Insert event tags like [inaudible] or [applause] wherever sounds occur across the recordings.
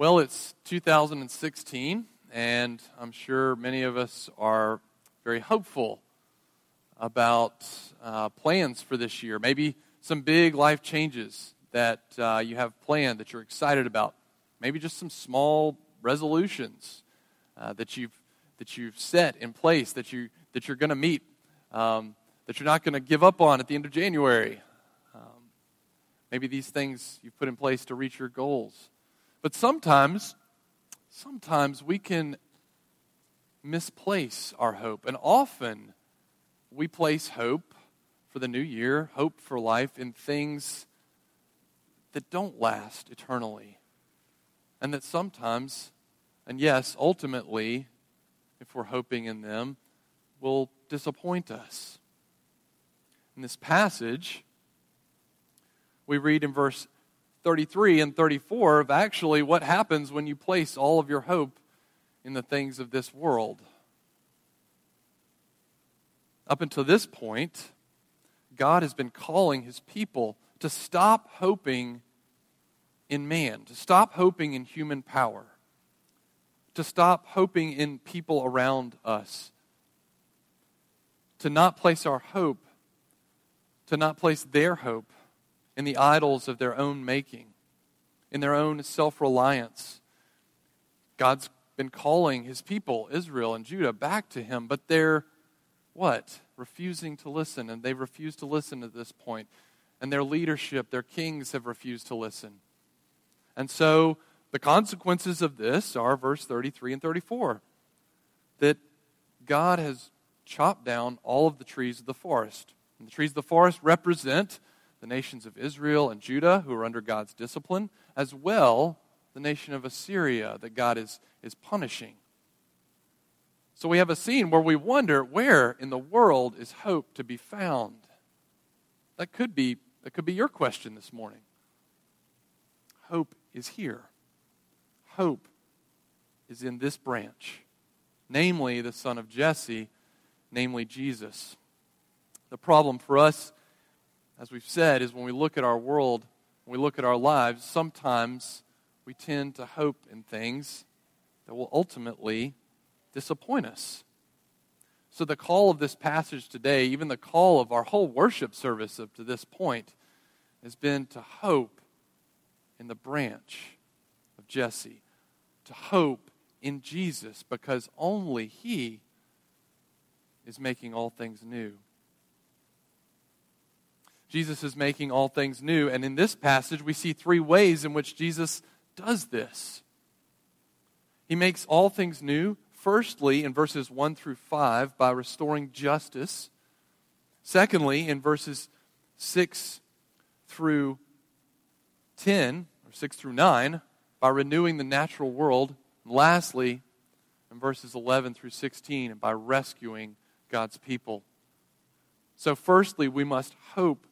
Well, it's 2016, and I'm sure many of us are very hopeful about uh, plans for this year. Maybe some big life changes that uh, you have planned that you're excited about. Maybe just some small resolutions uh, that you've that you've set in place that you that you're going to meet, um, that you're not going to give up on at the end of January. Um, maybe these things you've put in place to reach your goals. But sometimes, sometimes we can misplace our hope. And often we place hope for the new year, hope for life in things that don't last eternally. And that sometimes, and yes, ultimately, if we're hoping in them, will disappoint us. In this passage, we read in verse 33 and 34 of actually what happens when you place all of your hope in the things of this world. Up until this point, God has been calling his people to stop hoping in man, to stop hoping in human power, to stop hoping in people around us, to not place our hope, to not place their hope in the idols of their own making, in their own self reliance. God's been calling his people, Israel and Judah, back to him, but they're what? Refusing to listen, and they refuse to listen at this point. And their leadership, their kings, have refused to listen. And so the consequences of this are verse 33 and 34 that God has chopped down all of the trees of the forest. And the trees of the forest represent the nations of Israel and Judah, who are under God's discipline, as well the nation of Assyria that God is, is punishing. So we have a scene where we wonder where in the world is hope to be found? That could be, that could be your question this morning. Hope is here. Hope is in this branch, namely the son of Jesse, namely Jesus. The problem for us as we've said, is when we look at our world, when we look at our lives, sometimes we tend to hope in things that will ultimately disappoint us. So, the call of this passage today, even the call of our whole worship service up to this point, has been to hope in the branch of Jesse, to hope in Jesus, because only He is making all things new. Jesus is making all things new. And in this passage, we see three ways in which Jesus does this. He makes all things new, firstly, in verses 1 through 5, by restoring justice. Secondly, in verses 6 through 10, or 6 through 9, by renewing the natural world. And lastly, in verses 11 through 16, by rescuing God's people. So, firstly, we must hope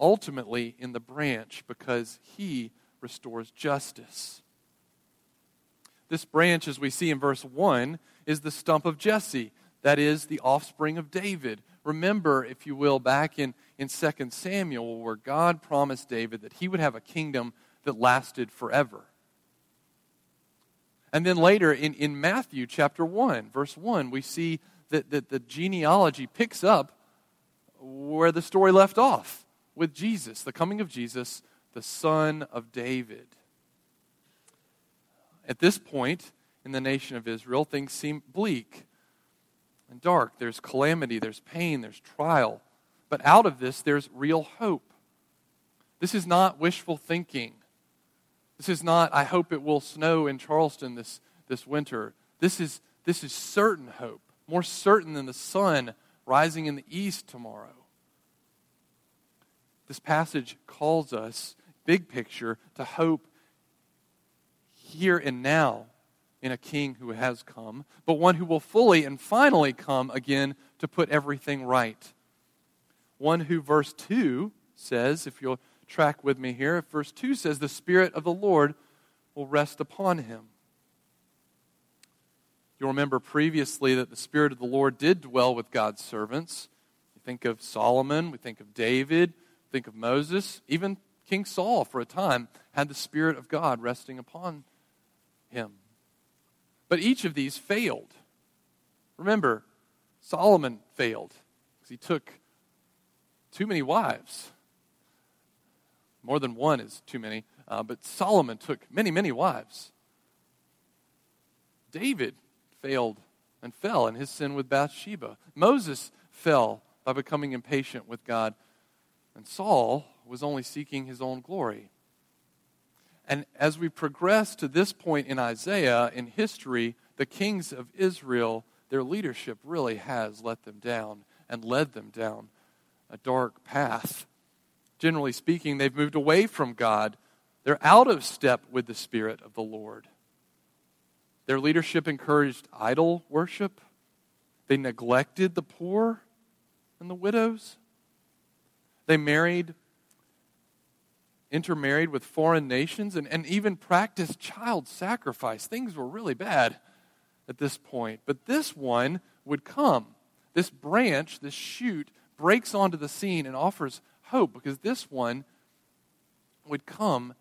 ultimately in the branch because he restores justice. This branch, as we see in verse 1, is the stump of Jesse, that is, the offspring of David. Remember, if you will, back in, in 2 Samuel, where God promised David that he would have a kingdom that lasted forever. And then later in, in Matthew chapter 1, verse 1, we see that, that the genealogy picks up where the story left off with Jesus, the coming of Jesus, the son of David. At this point in the nation of Israel, things seem bleak and dark. There's calamity, there's pain, there's trial. But out of this, there's real hope. This is not wishful thinking. This is not, I hope it will snow in Charleston this, this winter. This is, this is certain hope, more certain than the sun rising in the east tomorrow. This passage calls us, big picture, to hope here and now in a king who has come, but one who will fully and finally come again to put everything right. One who, verse 2 says, if you'll track with me here, verse 2 says, The Spirit of the Lord will rest upon him. You'll remember previously that the Spirit of the Lord did dwell with God's servants. We think of Solomon, we think of David, Think of Moses, even King Saul, for a time, had the Spirit of God resting upon him. But each of these failed. Remember, Solomon failed because he took too many wives. More than one is too many, uh, but Solomon took many, many wives. David failed and fell in his sin with Bathsheba. Moses fell by becoming impatient with God. And Saul was only seeking his own glory. And as we progress to this point in Isaiah, in history, the kings of Israel, their leadership really has let them down and led them down a dark path. Generally speaking, they've moved away from God. They're out of step with the Spirit of the Lord. Their leadership encouraged idol worship. They neglected the poor and the widows. They married intermarried with foreign nations and, and even practiced child sacrifice. Things were really bad at this point. But this one would come. This branch, this shoot, breaks onto the scene and offers hope because this one would come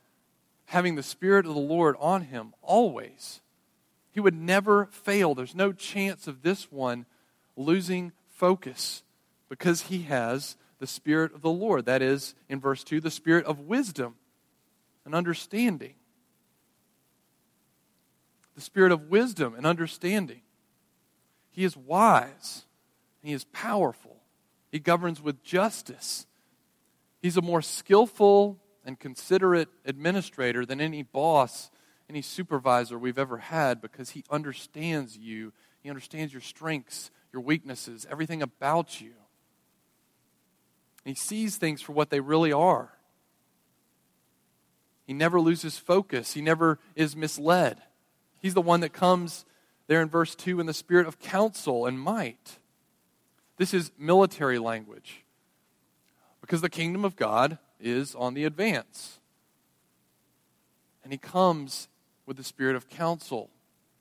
having the Spirit of the Lord on him always. He would never fail. There's no chance of this one losing focus because he has the Spirit of the Lord. That is, in verse 2, the Spirit of wisdom and understanding. The Spirit of wisdom and understanding. He is wise. He is powerful. He governs with justice. He's a more skillful and considerate administrator than any boss, any supervisor we've ever had because he understands you. He understands your strengths, your weaknesses, everything about you. He sees things for what they really are. He never loses focus, he never is misled. He's the one that comes there in verse 2 in the spirit of counsel and might. This is military language because the kingdom of God is on the advance. And he comes with the spirit of counsel.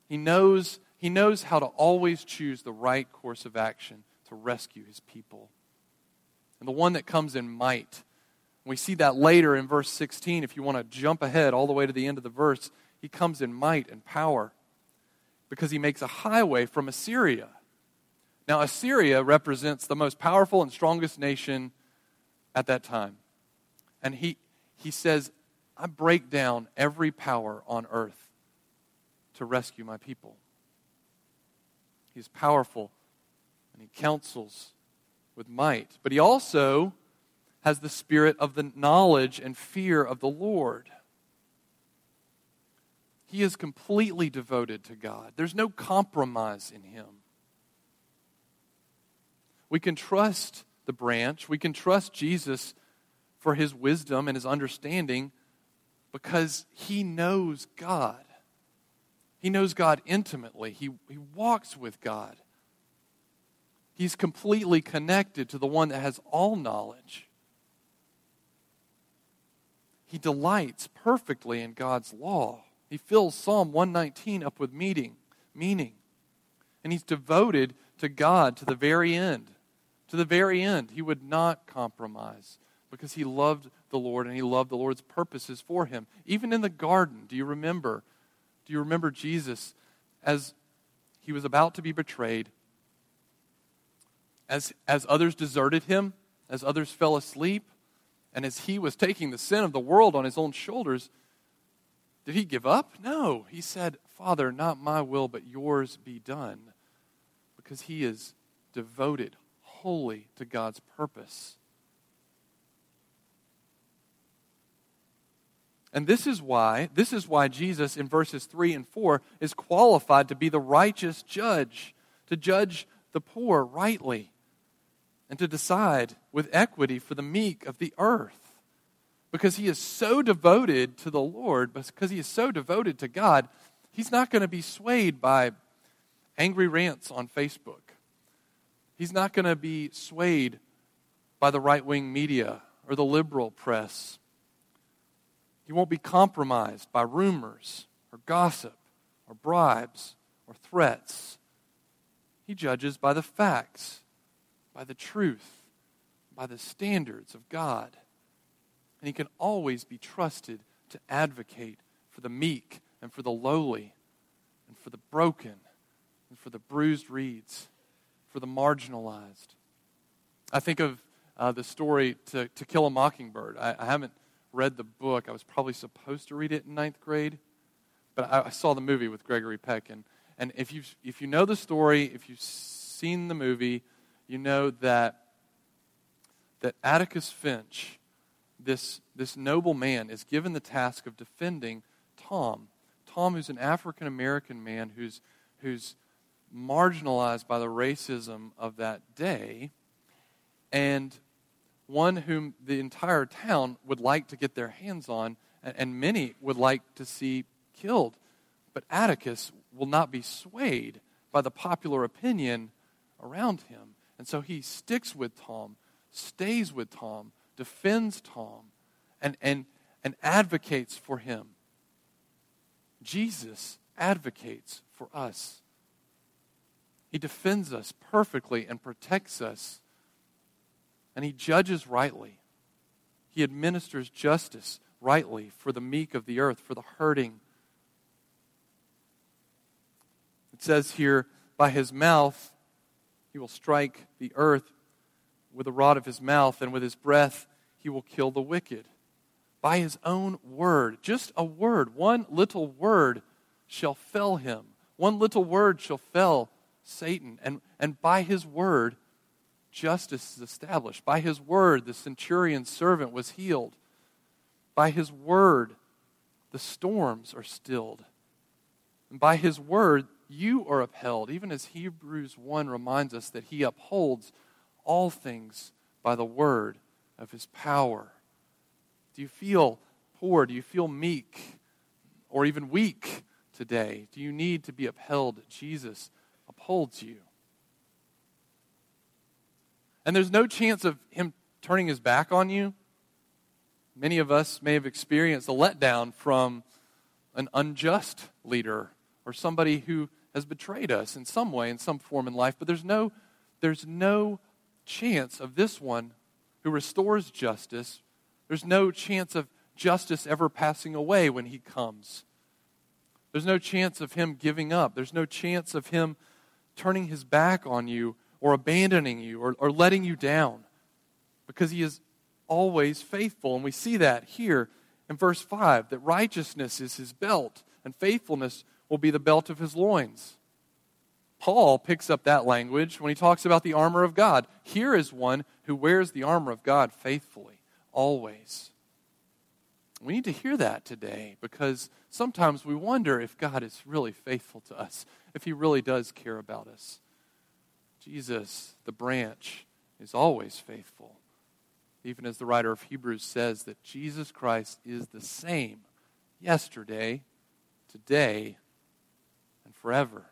He knows, he knows how to always choose the right course of action to rescue his people and the one that comes in might. We see that later in verse 16. If you want to jump ahead all the way to the end of the verse, he comes in might and power because he makes a highway from Assyria. Now, Assyria represents the most powerful and strongest nation at that time. And he, he says, I break down every power on earth to rescue my people. He's powerful and he counsels with might. But he also has the spirit of the knowledge and fear of the Lord. He is completely devoted to God. There's no compromise in him. We can trust the branch, we can trust Jesus for his wisdom and his understanding because he knows God. He knows God intimately, he, he walks with God. He's completely connected to the one that has all knowledge. He delights perfectly in God's law. He fills Psalm 119 up with meaning, meaning. And he's devoted to God to the very end. To the very end, he would not compromise because he loved the Lord and he loved the Lord's purposes for him. Even in the garden, do you remember? Do you remember Jesus as he was about to be betrayed? As, as others deserted him, as others fell asleep, and as he was taking the sin of the world on his own shoulders, did he give up? No. He said, Father, not my will, but yours be done. Because he is devoted wholly to God's purpose. And this is why, this is why Jesus in verses 3 and 4 is qualified to be the righteous judge, to judge the poor rightly and to decide with equity for the meek of the earth. Because he is so devoted to the Lord, because he is so devoted to God, he's not going to be swayed by angry rants on Facebook. He's not going to be swayed by the right wing media or the liberal press. He won't be compromised by rumors or gossip or bribes or threats. He judges by the facts by the truth, by the standards of God. And he can always be trusted to advocate for the meek and for the lowly and for the broken and for the bruised reeds, for the marginalized. I think of uh, the story to, to Kill a Mockingbird. I, I, haven't read the book. I was probably supposed to read it in ninth grade, but I, I saw the movie with Gregory Peck. And, and if, you if you know the story, if you've seen the movie, you know that, that Atticus Finch, this, this noble man, is given the task of defending Tom. Tom, who's an African American man who's, who's marginalized by the racism of that day, and one whom the entire town would like to get their hands on, and many would like to see killed. But Atticus will not be swayed by the popular opinion around him. And so he sticks with Tom, stays with Tom, defends Tom, and, and, and advocates for him. Jesus advocates for us. He defends us perfectly and protects us. And he judges rightly. He administers justice rightly for the meek of the earth, for the hurting. It says here, by his mouth he will strike the earth with the rod of his mouth, and with his breath he will kill the wicked. By his own word, just a word, one little word shall fell him. One little word shall fell Satan. And, and by his word, justice is established. By his word, the centurion's servant was healed. By his word, the storms are stilled. And by his word, you are upheld, even as Hebrews 1 reminds us that he upholds all things by the word of his power. Do you feel poor? Do you feel meek or even weak today? Do you need to be upheld? Jesus upholds you. And there's no chance of him turning his back on you. Many of us may have experienced a letdown from an unjust leader or somebody who has betrayed us in some way, in some form in life, but there's no, there's no chance of this one who restores justice. There's no chance of justice ever passing away when he comes. There's no chance of him giving up. There's no chance of him turning his back on you or abandoning you or, or letting you down because he is always faithful. And we see that here in verse 5 that righteousness is his belt and faithfulness will be the belt of his loins. Paul picks up that language when he talks about the armor of God. Here is one who wears the armor of God faithfully, always. We need to hear that today because sometimes we wonder if God is really faithful to us, if he really does care about us. Jesus, the branch, is always faithful. Even as the writer of Hebrews says that Jesus Christ is the same yesterday, today, forever.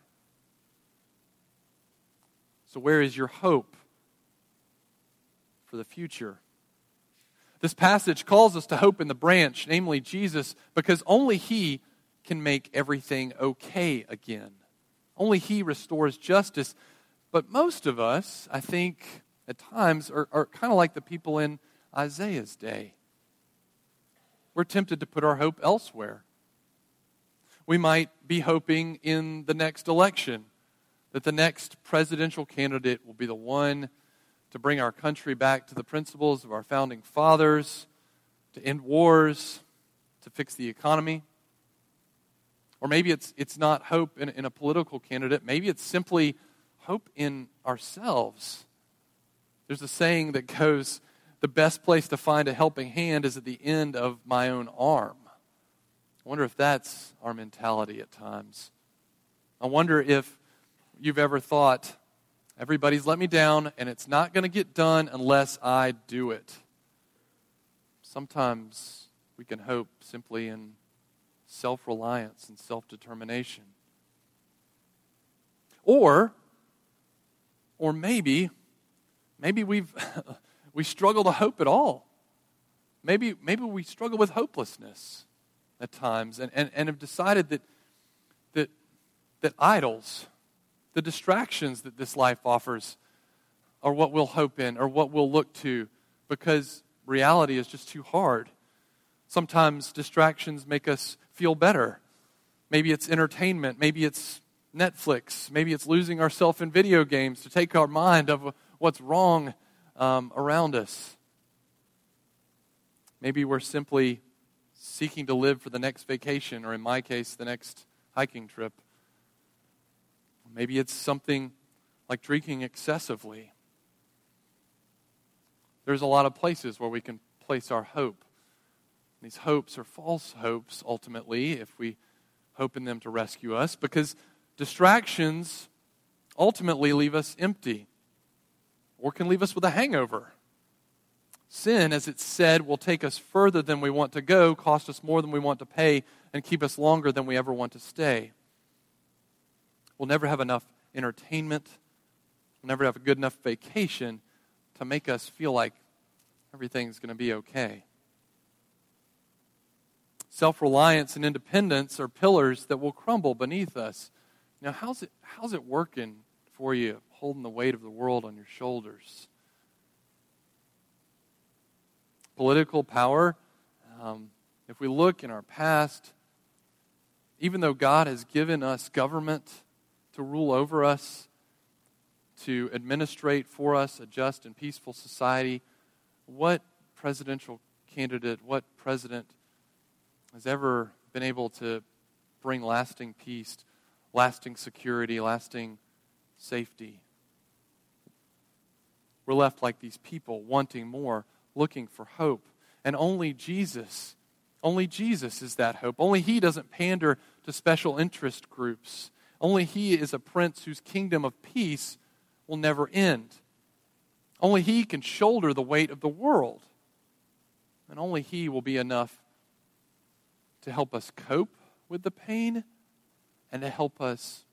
So, where is your hope for the future? This passage calls us to hope in the branch, namely Jesus, because only He can make everything okay again. Only He restores justice. But most of us, I think, at times are, are kind of like the people in Isaiah's day. We're tempted to put our hope elsewhere. We might be hoping in the next election that the next presidential candidate will be the one to bring our country back to the principles of our founding fathers, to end wars, to fix the economy. Or maybe it's, it's not hope in, in a political candidate, maybe it's simply hope in ourselves. There's a saying that goes, the best place to find a helping hand is at the end of my own arm. I wonder if that's our mentality at times. I wonder if you've ever thought, everybody's let me down and it's not going to get done unless I do it. Sometimes we can hope simply in self reliance and self determination. Or or maybe, maybe we've [laughs] we struggle to hope at all. Maybe, maybe we struggle with hopelessness at times and, and, and have decided that, that, that idols, the distractions that this life offers, are what we'll hope in or what we'll look to because reality is just too hard Sometimes distractions make us feel better. Maybe it's entertainment. Maybe it's Netflix. Maybe it's losing ourselves in video games to take our mind of what's wrong um, around us. Maybe we're simply seeking to live for the next vacation, or in my case, the next hiking trip. Maybe it's something like drinking excessively. There's a lot of places where we can place our hope. These hopes are false hopes, ultimately, if we hope in them to rescue us, because distractions ultimately leave us empty or can leave us with a hangover. Sin, as it's said, will take us further than we want to go, cost us more than we want to pay, and keep us longer than we ever want to stay. We'll never have enough entertainment, we'll never have a good enough vacation to make us feel like everything's going to be okay. Self reliance and independence are pillars that will crumble beneath us. Now, how's it, how's it working for you, holding the weight of the world on your shoulders? Political power, um, if we look in our past, even though God has given us government to rule over us, to administrate for us a just and peaceful society, what presidential candidate, what president has ever been able to bring lasting peace, lasting security, lasting safety? We're left like these people, wanting more, looking for hope. And only Jesus, only Jesus is that hope. Only He doesn't pander to special interest groups. Only He is a prince whose kingdom of peace will never end. Only He can shoulder the weight of the world. And only He will be enough to help us cope with the pain and to help us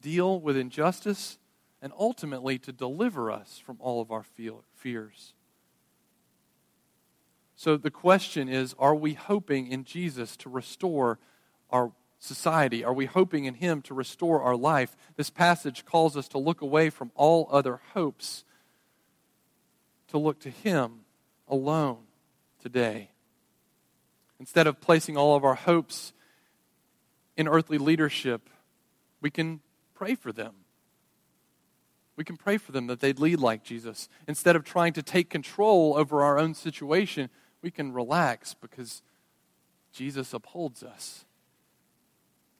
deal with injustice and ultimately to deliver us from all of our fears. So the question is are we hoping in Jesus to restore our society? Are we hoping in Him to restore our life? This passage calls us to look away from all other hopes, to look to Him alone today. Instead of placing all of our hopes in earthly leadership, we can pray for them. We can pray for them that they'd lead like Jesus. Instead of trying to take control over our own situation, we can relax because Jesus upholds us.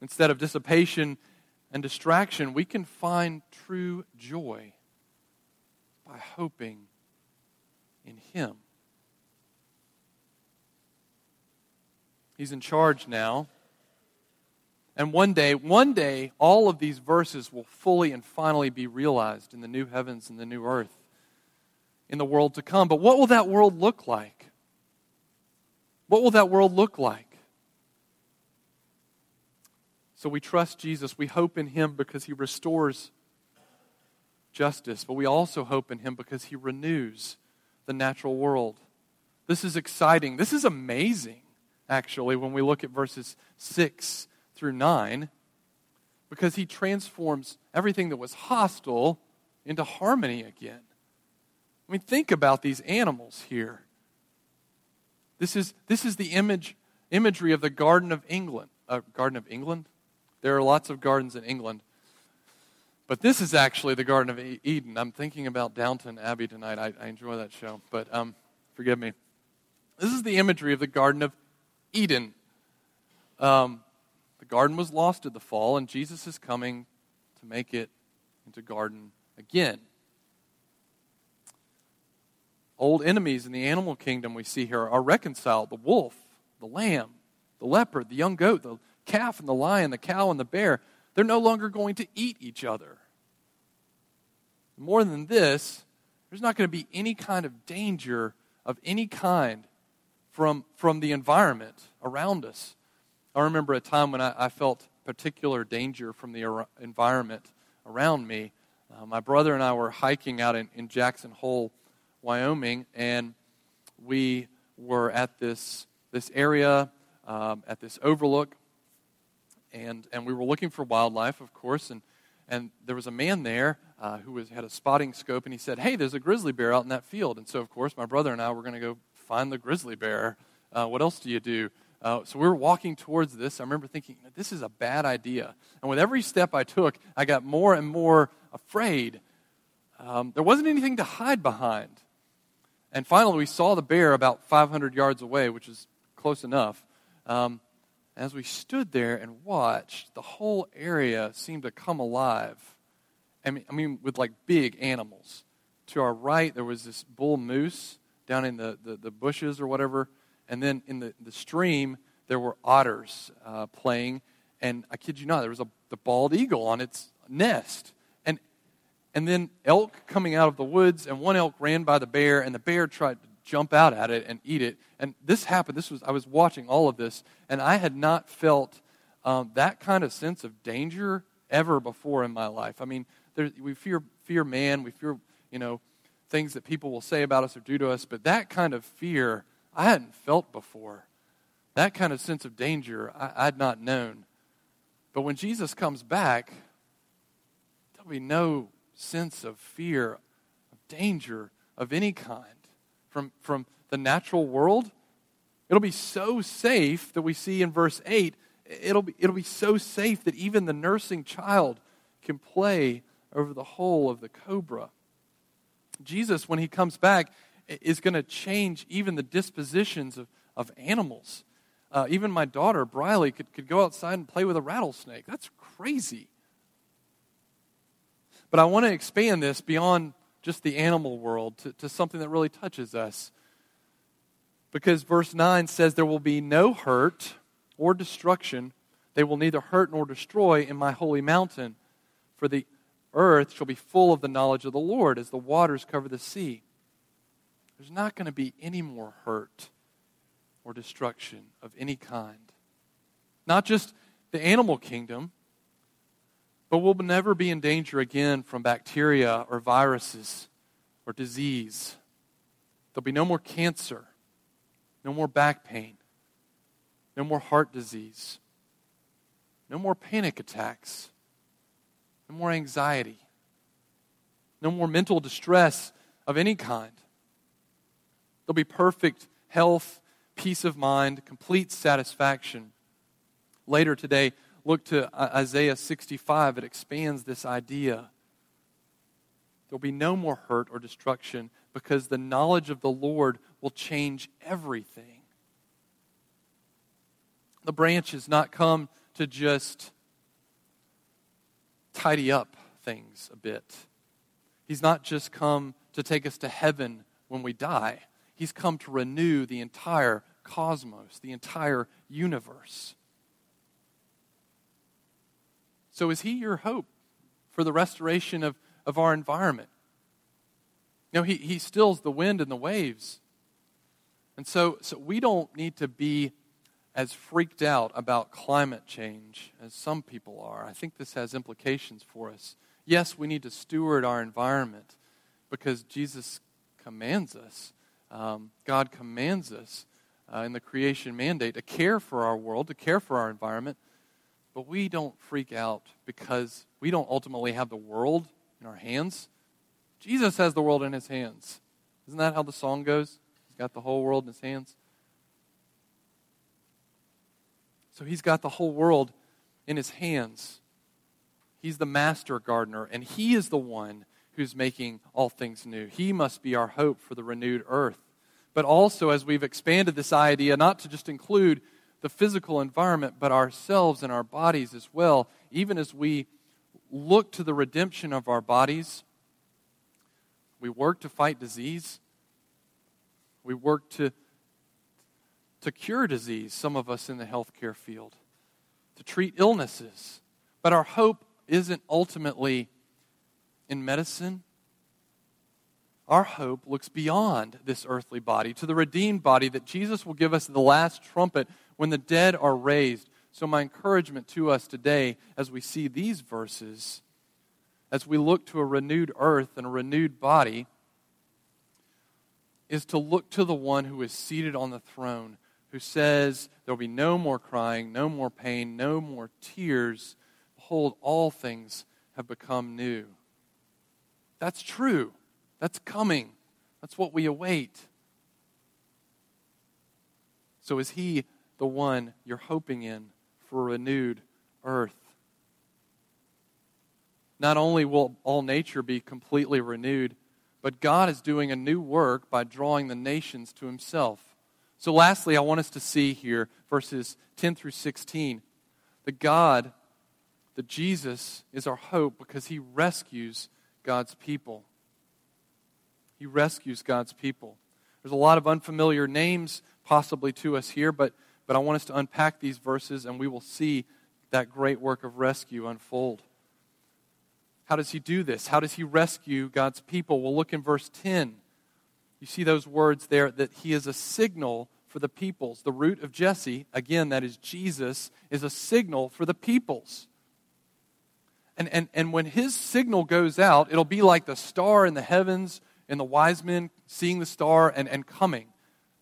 Instead of dissipation and distraction, we can find true joy by hoping in Him. He's in charge now. And one day, one day, all of these verses will fully and finally be realized in the new heavens and the new earth in the world to come. But what will that world look like? What will that world look like? So we trust Jesus. We hope in him because he restores justice, but we also hope in him because he renews the natural world. This is exciting. This is amazing, actually, when we look at verses 6 through 9, because he transforms everything that was hostile into harmony again. I mean, think about these animals here. This is, this is the image, imagery of the Garden of England. Uh, Garden of England? There are lots of gardens in England. But this is actually the Garden of Eden. I'm thinking about Downton Abbey tonight. I, I enjoy that show, but um, forgive me. This is the imagery of the Garden of Eden. Um, the garden was lost at the fall, and Jesus is coming to make it into garden again. Old enemies in the animal kingdom we see here are reconciled the wolf, the lamb, the leopard, the young goat, the calf and the lion, the cow and the bear, they're no longer going to eat each other. More than this, there's not going to be any kind of danger of any kind from, from the environment around us. I remember a time when I, I felt particular danger from the ar- environment around me. Uh, my brother and I were hiking out in, in Jackson Hole, Wyoming, and we were at this, this area, um, at this overlook and, and we were looking for wildlife, of course, and, and there was a man there uh, who was, had a spotting scope, and he said, hey, there's a grizzly bear out in that field. And so, of course, my brother and I were going to go find the grizzly bear Uh, what else do you do? Uh, so we were walking towards this. I remember thinking, this is a bad idea. And with every step I took, I got more and more afraid. Um, there wasn't anything to hide behind. And finally, we saw the bear about 500 yards away, which is close enough. Um, as we stood there and watched, the whole area seemed to come alive. I mean, I mean, with like big animals. To our right, there was this bull moose down in the, the, the bushes or whatever. And then in the, the stream, there were otters uh, playing. And I kid you not, there was a, the bald eagle on its nest. And, then elk coming out of the woods, and one elk ran by the bear, and the bear tried to jump out at it and eat it. And this happened. This was I was watching all of this, and I had not felt um, that kind of sense of danger ever before in my life. I mean, there, we fear fear man, we fear you know things that people will say about us or do to us, but that kind of fear I hadn't felt before. That kind of sense of danger I, I'd not known. But when Jesus comes back, there'll be no sense of fear, of danger of any kind from, from the natural world. It'll be so safe that we see in verse 8, it'll be, it'll be so safe that even the nursing child can play over the hole of the cobra. Jesus, when he comes back, is going to change even the dispositions of, of animals. Uh, even my daughter, Briley, could, could go outside and play with a rattlesnake. That's crazy. But I want to expand this beyond just the animal world to, to something that really touches us. Because verse 9 says, There will be no hurt or destruction. They will neither hurt nor destroy in my holy mountain. For the earth shall be full of the knowledge of the Lord as the waters cover the sea. There's not going to be any more hurt or destruction of any kind. Not just the animal kingdom, but we'll never be in danger again from bacteria or viruses or disease. There'll be no more cancer, no more back pain, no more heart disease, no more panic attacks, no more anxiety, no more mental distress of any kind. There'll be perfect health, peace of mind, complete satisfaction. Later today, look to uh, Isaiah 65, it expands this idea. There'll be no more hurt or destruction because the knowledge of the Lord will change everything. The branch has not come to just tidy up things a bit. He's not just come to take us to heaven when we die. He's come to renew the entire cosmos, the entire universe. So, is He your hope for the restoration of, of our environment? You know, he, he stills the wind and the waves. And so, so we don't need to be as freaked out about climate change as some people are. I think this has implications for us. Yes, we need to steward our environment because Jesus commands us. Um, God commands us uh, in the creation mandate to care for our world, to care for our environment. But we don't freak out because we don't ultimately have the world in our hands. Jesus has the world in his hands. Isn't that how the song goes? He's got the whole world in his hands. So he's got the whole world in his hands. He's the master gardener, and he is the one who's making all things new. He must be our hope for the renewed earth. But also, as we've expanded this idea, not to just include the physical environment, but ourselves and our bodies as well, even as we look to the redemption of our bodies. We work to fight disease. We work to, to cure disease, some of us in the healthcare field, to treat illnesses. But our hope isn't ultimately in medicine. Our hope looks beyond this earthly body to the redeemed body that Jesus will give us the last trumpet when the dead are raised. So, my encouragement to us today as we see these verses, as we look to a renewed earth and a renewed body, is to look to the one who is seated on the throne, who says, There will be no more crying, no more pain, no more tears. Behold, all things have become new. That's true. That's coming. That's what we await. So is He the one you're hoping in for a renewed earth? Not only will all nature be completely renewed, but God is doing a new work by drawing the nations to Himself. So, lastly, I want us to see here verses 10 through 16 that God, that Jesus is our hope because He rescues God's people. He rescues God's people. There's a lot of unfamiliar names possibly to us here, but, but I want us to unpack these verses and we will see that great work of rescue unfold. How does he do this? How does he rescue God's people? We'll look in verse 10. You see those words there that he is a signal for the peoples. The root of Jesse, again, that is Jesus, is a signal for the peoples. And, and, and when his signal goes out, it'll be like the star in the heavens and the wise men seeing the star and, and coming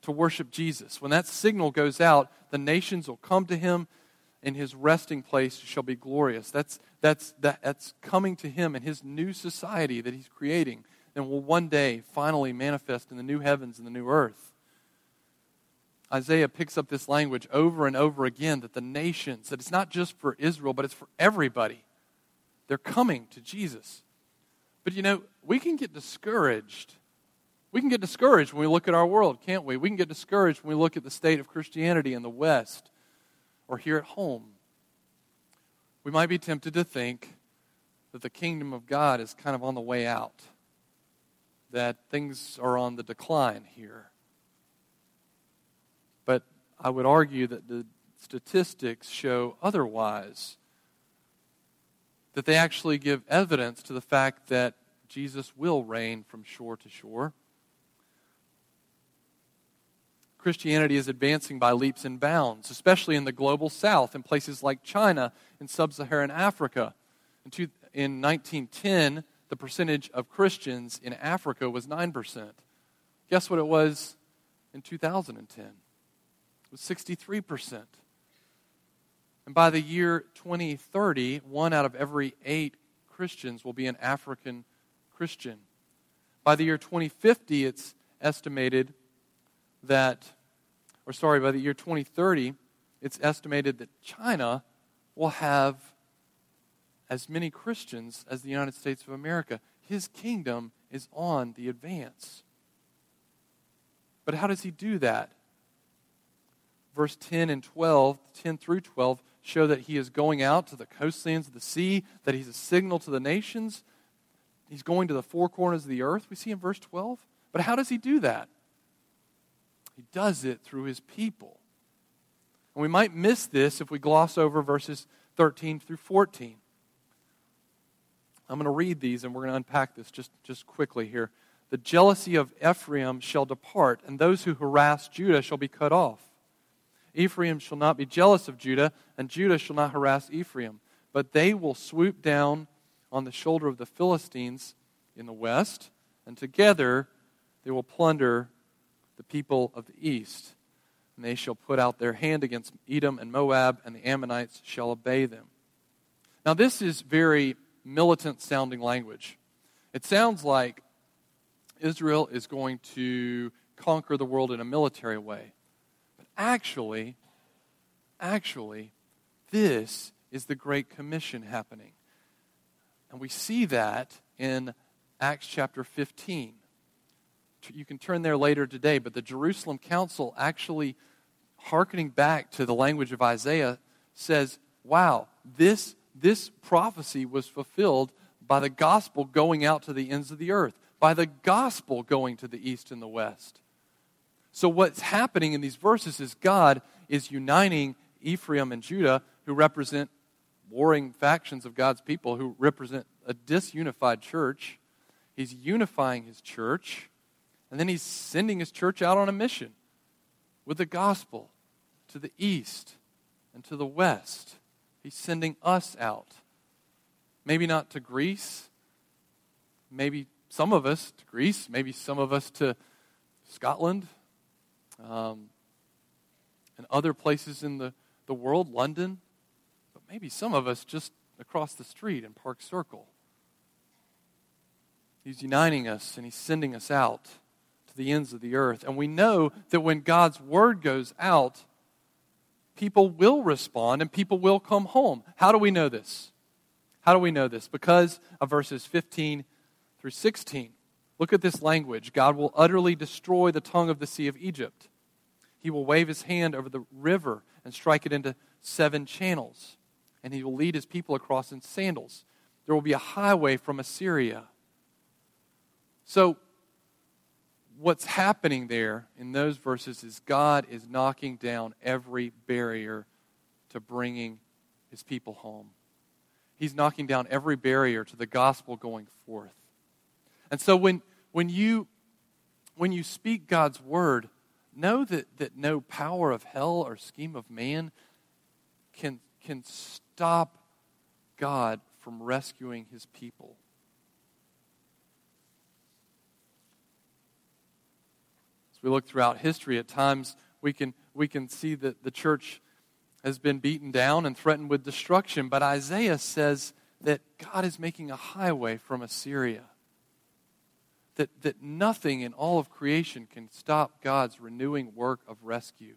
to worship Jesus. When that signal goes out, the nations will come to him, and his resting place shall be glorious. That's, that's, that, that's coming to him and his new society that he's creating and will one day finally manifest in the new heavens and the new earth. Isaiah picks up this language over and over again that the nations, that it's not just for Israel, but it's for everybody. They're coming to Jesus. But you know, we can get discouraged. We can get discouraged when we look at our world, can't we? We can get discouraged when we look at the state of Christianity in the West or here at home. We might be tempted to think that the kingdom of God is kind of on the way out, that things are on the decline here. But I would argue that the statistics show otherwise that they actually give evidence to the fact that Jesus will reign from shore to shore. Christianity is advancing by leaps and bounds, especially in the global south, in places like China and sub Saharan Africa. In, two, in 1910, the percentage of Christians in Africa was 9%. Guess what it was in 2010? It was 63%. And by the year 2030, one out of every eight Christians will be an African Christian. By the year 2050, it's estimated that, or sorry, by the year 2030, it's estimated that China will have as many Christians as the United States of America. His kingdom is on the advance. But how does he do that? Verse 10 and 12, 10 through 12, show that he is going out to the coastlands of the sea, that he's a signal to the nations. He's going to the four corners of the earth, we see in verse 12. But how does he do that? He does it through his people. And we might miss this if we gloss over verses 13 through 14. I'm going to read these and we're going to unpack this just, just quickly here. The jealousy of Ephraim shall depart, and those who harass Judah shall be cut off. Ephraim shall not be jealous of Judah, and Judah shall not harass Ephraim. But they will swoop down on the shoulder of the Philistines in the west, and together they will plunder the people of the east. And they shall put out their hand against Edom and Moab, and the Ammonites shall obey them. Now, this is very militant sounding language. It sounds like Israel is going to conquer the world in a military way. But actually, actually, this is the Great Commission happening. And we see that in Acts chapter 15. You can turn there later today, but the Jerusalem Council actually, hearkening back to the language of Isaiah, says, wow, this, this prophecy was fulfilled by the gospel going out to the ends of the earth, by the gospel going to the east and the west. So, what's happening in these verses is God is uniting Ephraim and Judah, who represent warring factions of God's people, who represent a disunified church. He's unifying his church, and then he's sending his church out on a mission with the gospel to the east and to the west. He's sending us out. Maybe not to Greece, maybe some of us to Greece, maybe some of us to Scotland, um, and other places in the, the world, London, but maybe some of us just across the street in Park Circle. He's uniting us and he's sending us out the ends of the earth. And we know that when God's word goes out, people will respond and people will come home. How do we know this? How do we know this? Because of verses 15 through 16. Look at this language God will utterly destroy the tongue of the Sea of Egypt. He will wave his hand over the river and strike it into seven channels. And he will lead his people across in sandals. There will be a highway from Assyria. So, what's happening there in those verses is God is knocking down every barrier to bringing his people home. He's knocking down every barrier to the gospel going forth. And so when, when, you, when you speak God's word, know that, that no power of hell or scheme of man can, can stop God from rescuing his people. We look throughout history, at times we can, we can see that the church has been beaten down and threatened with destruction. But Isaiah says that God is making a highway from Assyria. That, that nothing in all of creation can stop God's renewing work of rescue.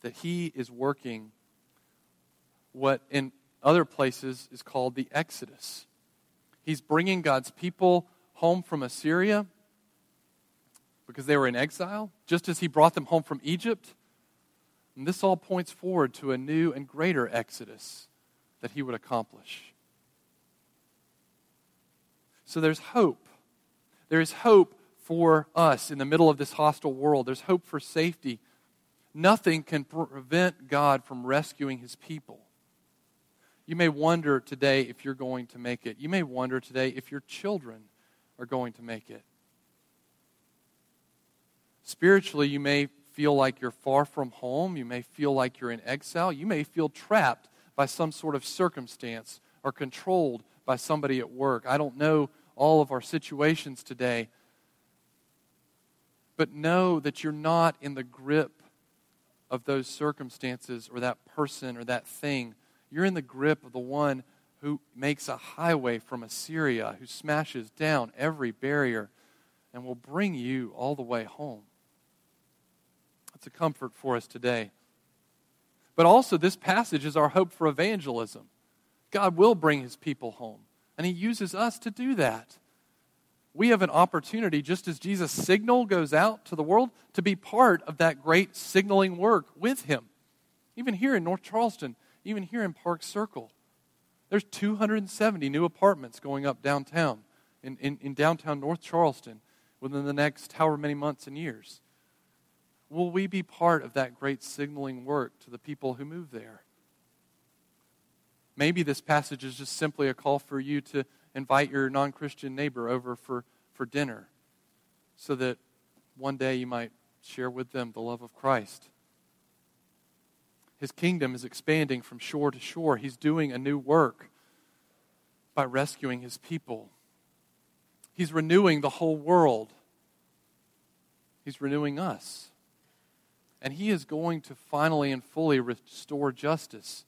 That He is working what in other places is called the Exodus. He's bringing God's people home from Assyria because they were in exile, just as he brought them home from Egypt. And this all points forward to a new and greater exodus that he would accomplish. So there's hope. There is hope for us in the middle of this hostile world. There's hope for safety. Nothing can prevent God from rescuing his people. You may wonder today if you're going to make it. You may wonder today if your children are going to make it. Spiritually, you may feel like you're far from home. You may feel like you're in exile. You may feel trapped by some sort of circumstance or controlled by somebody at work. I don't know all of our situations today. But know that you're not in the grip of those circumstances or that person or that thing. You're in the grip of the one who makes a highway from Assyria, who smashes down every barrier and will bring you all the way home. It's a comfort for us today. But also, this passage is our hope for evangelism. God will bring his people home, and he uses us to do that. We have an opportunity, just as Jesus' signal goes out to the world, to be part of that great signaling work with him. Even here in North Charleston, even here in Park Circle, there's 270 new apartments going up downtown, in, in, in downtown North Charleston, within the next however many months and years will we be part of that great signaling work to the people who move there? Maybe this passage is just simply a call for you to invite your non Christian neighbor over for, for dinner so that one day you might share with them the love of Christ. His kingdom is expanding from shore to shore. He's doing a new work by rescuing his people. He's renewing the whole world. He's renewing us and he is going to finally and fully restore justice.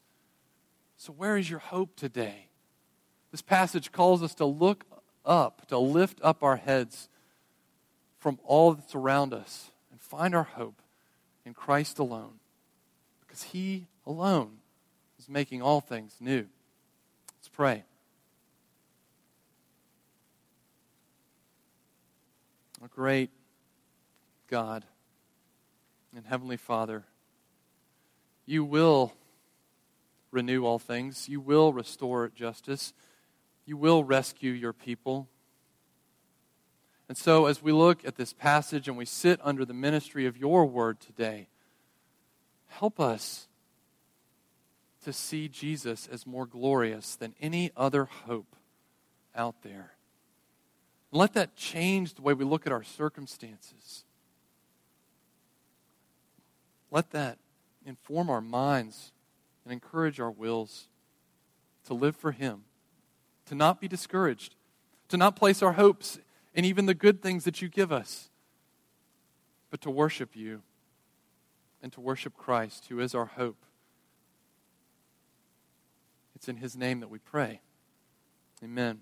So, where is your hope today? This passage calls us to look up, to lift up our heads from all that's around us and find our hope in Christ alone, because he alone is making all things new. Let's pray. A great God and Heavenly Father, you will renew all things. You will restore justice. You will rescue your people. And so, as we look at this passage and we sit under the ministry of your word today, help us to see Jesus as more glorious than any other hope out there. And let that change the way we look at our circumstances. Let that inform our minds and encourage our wills to live for Him, to not be discouraged, to not place our hopes in even the good things that you give us, but to worship you and to worship Christ, who is our hope. It's in His name that we pray. Amen.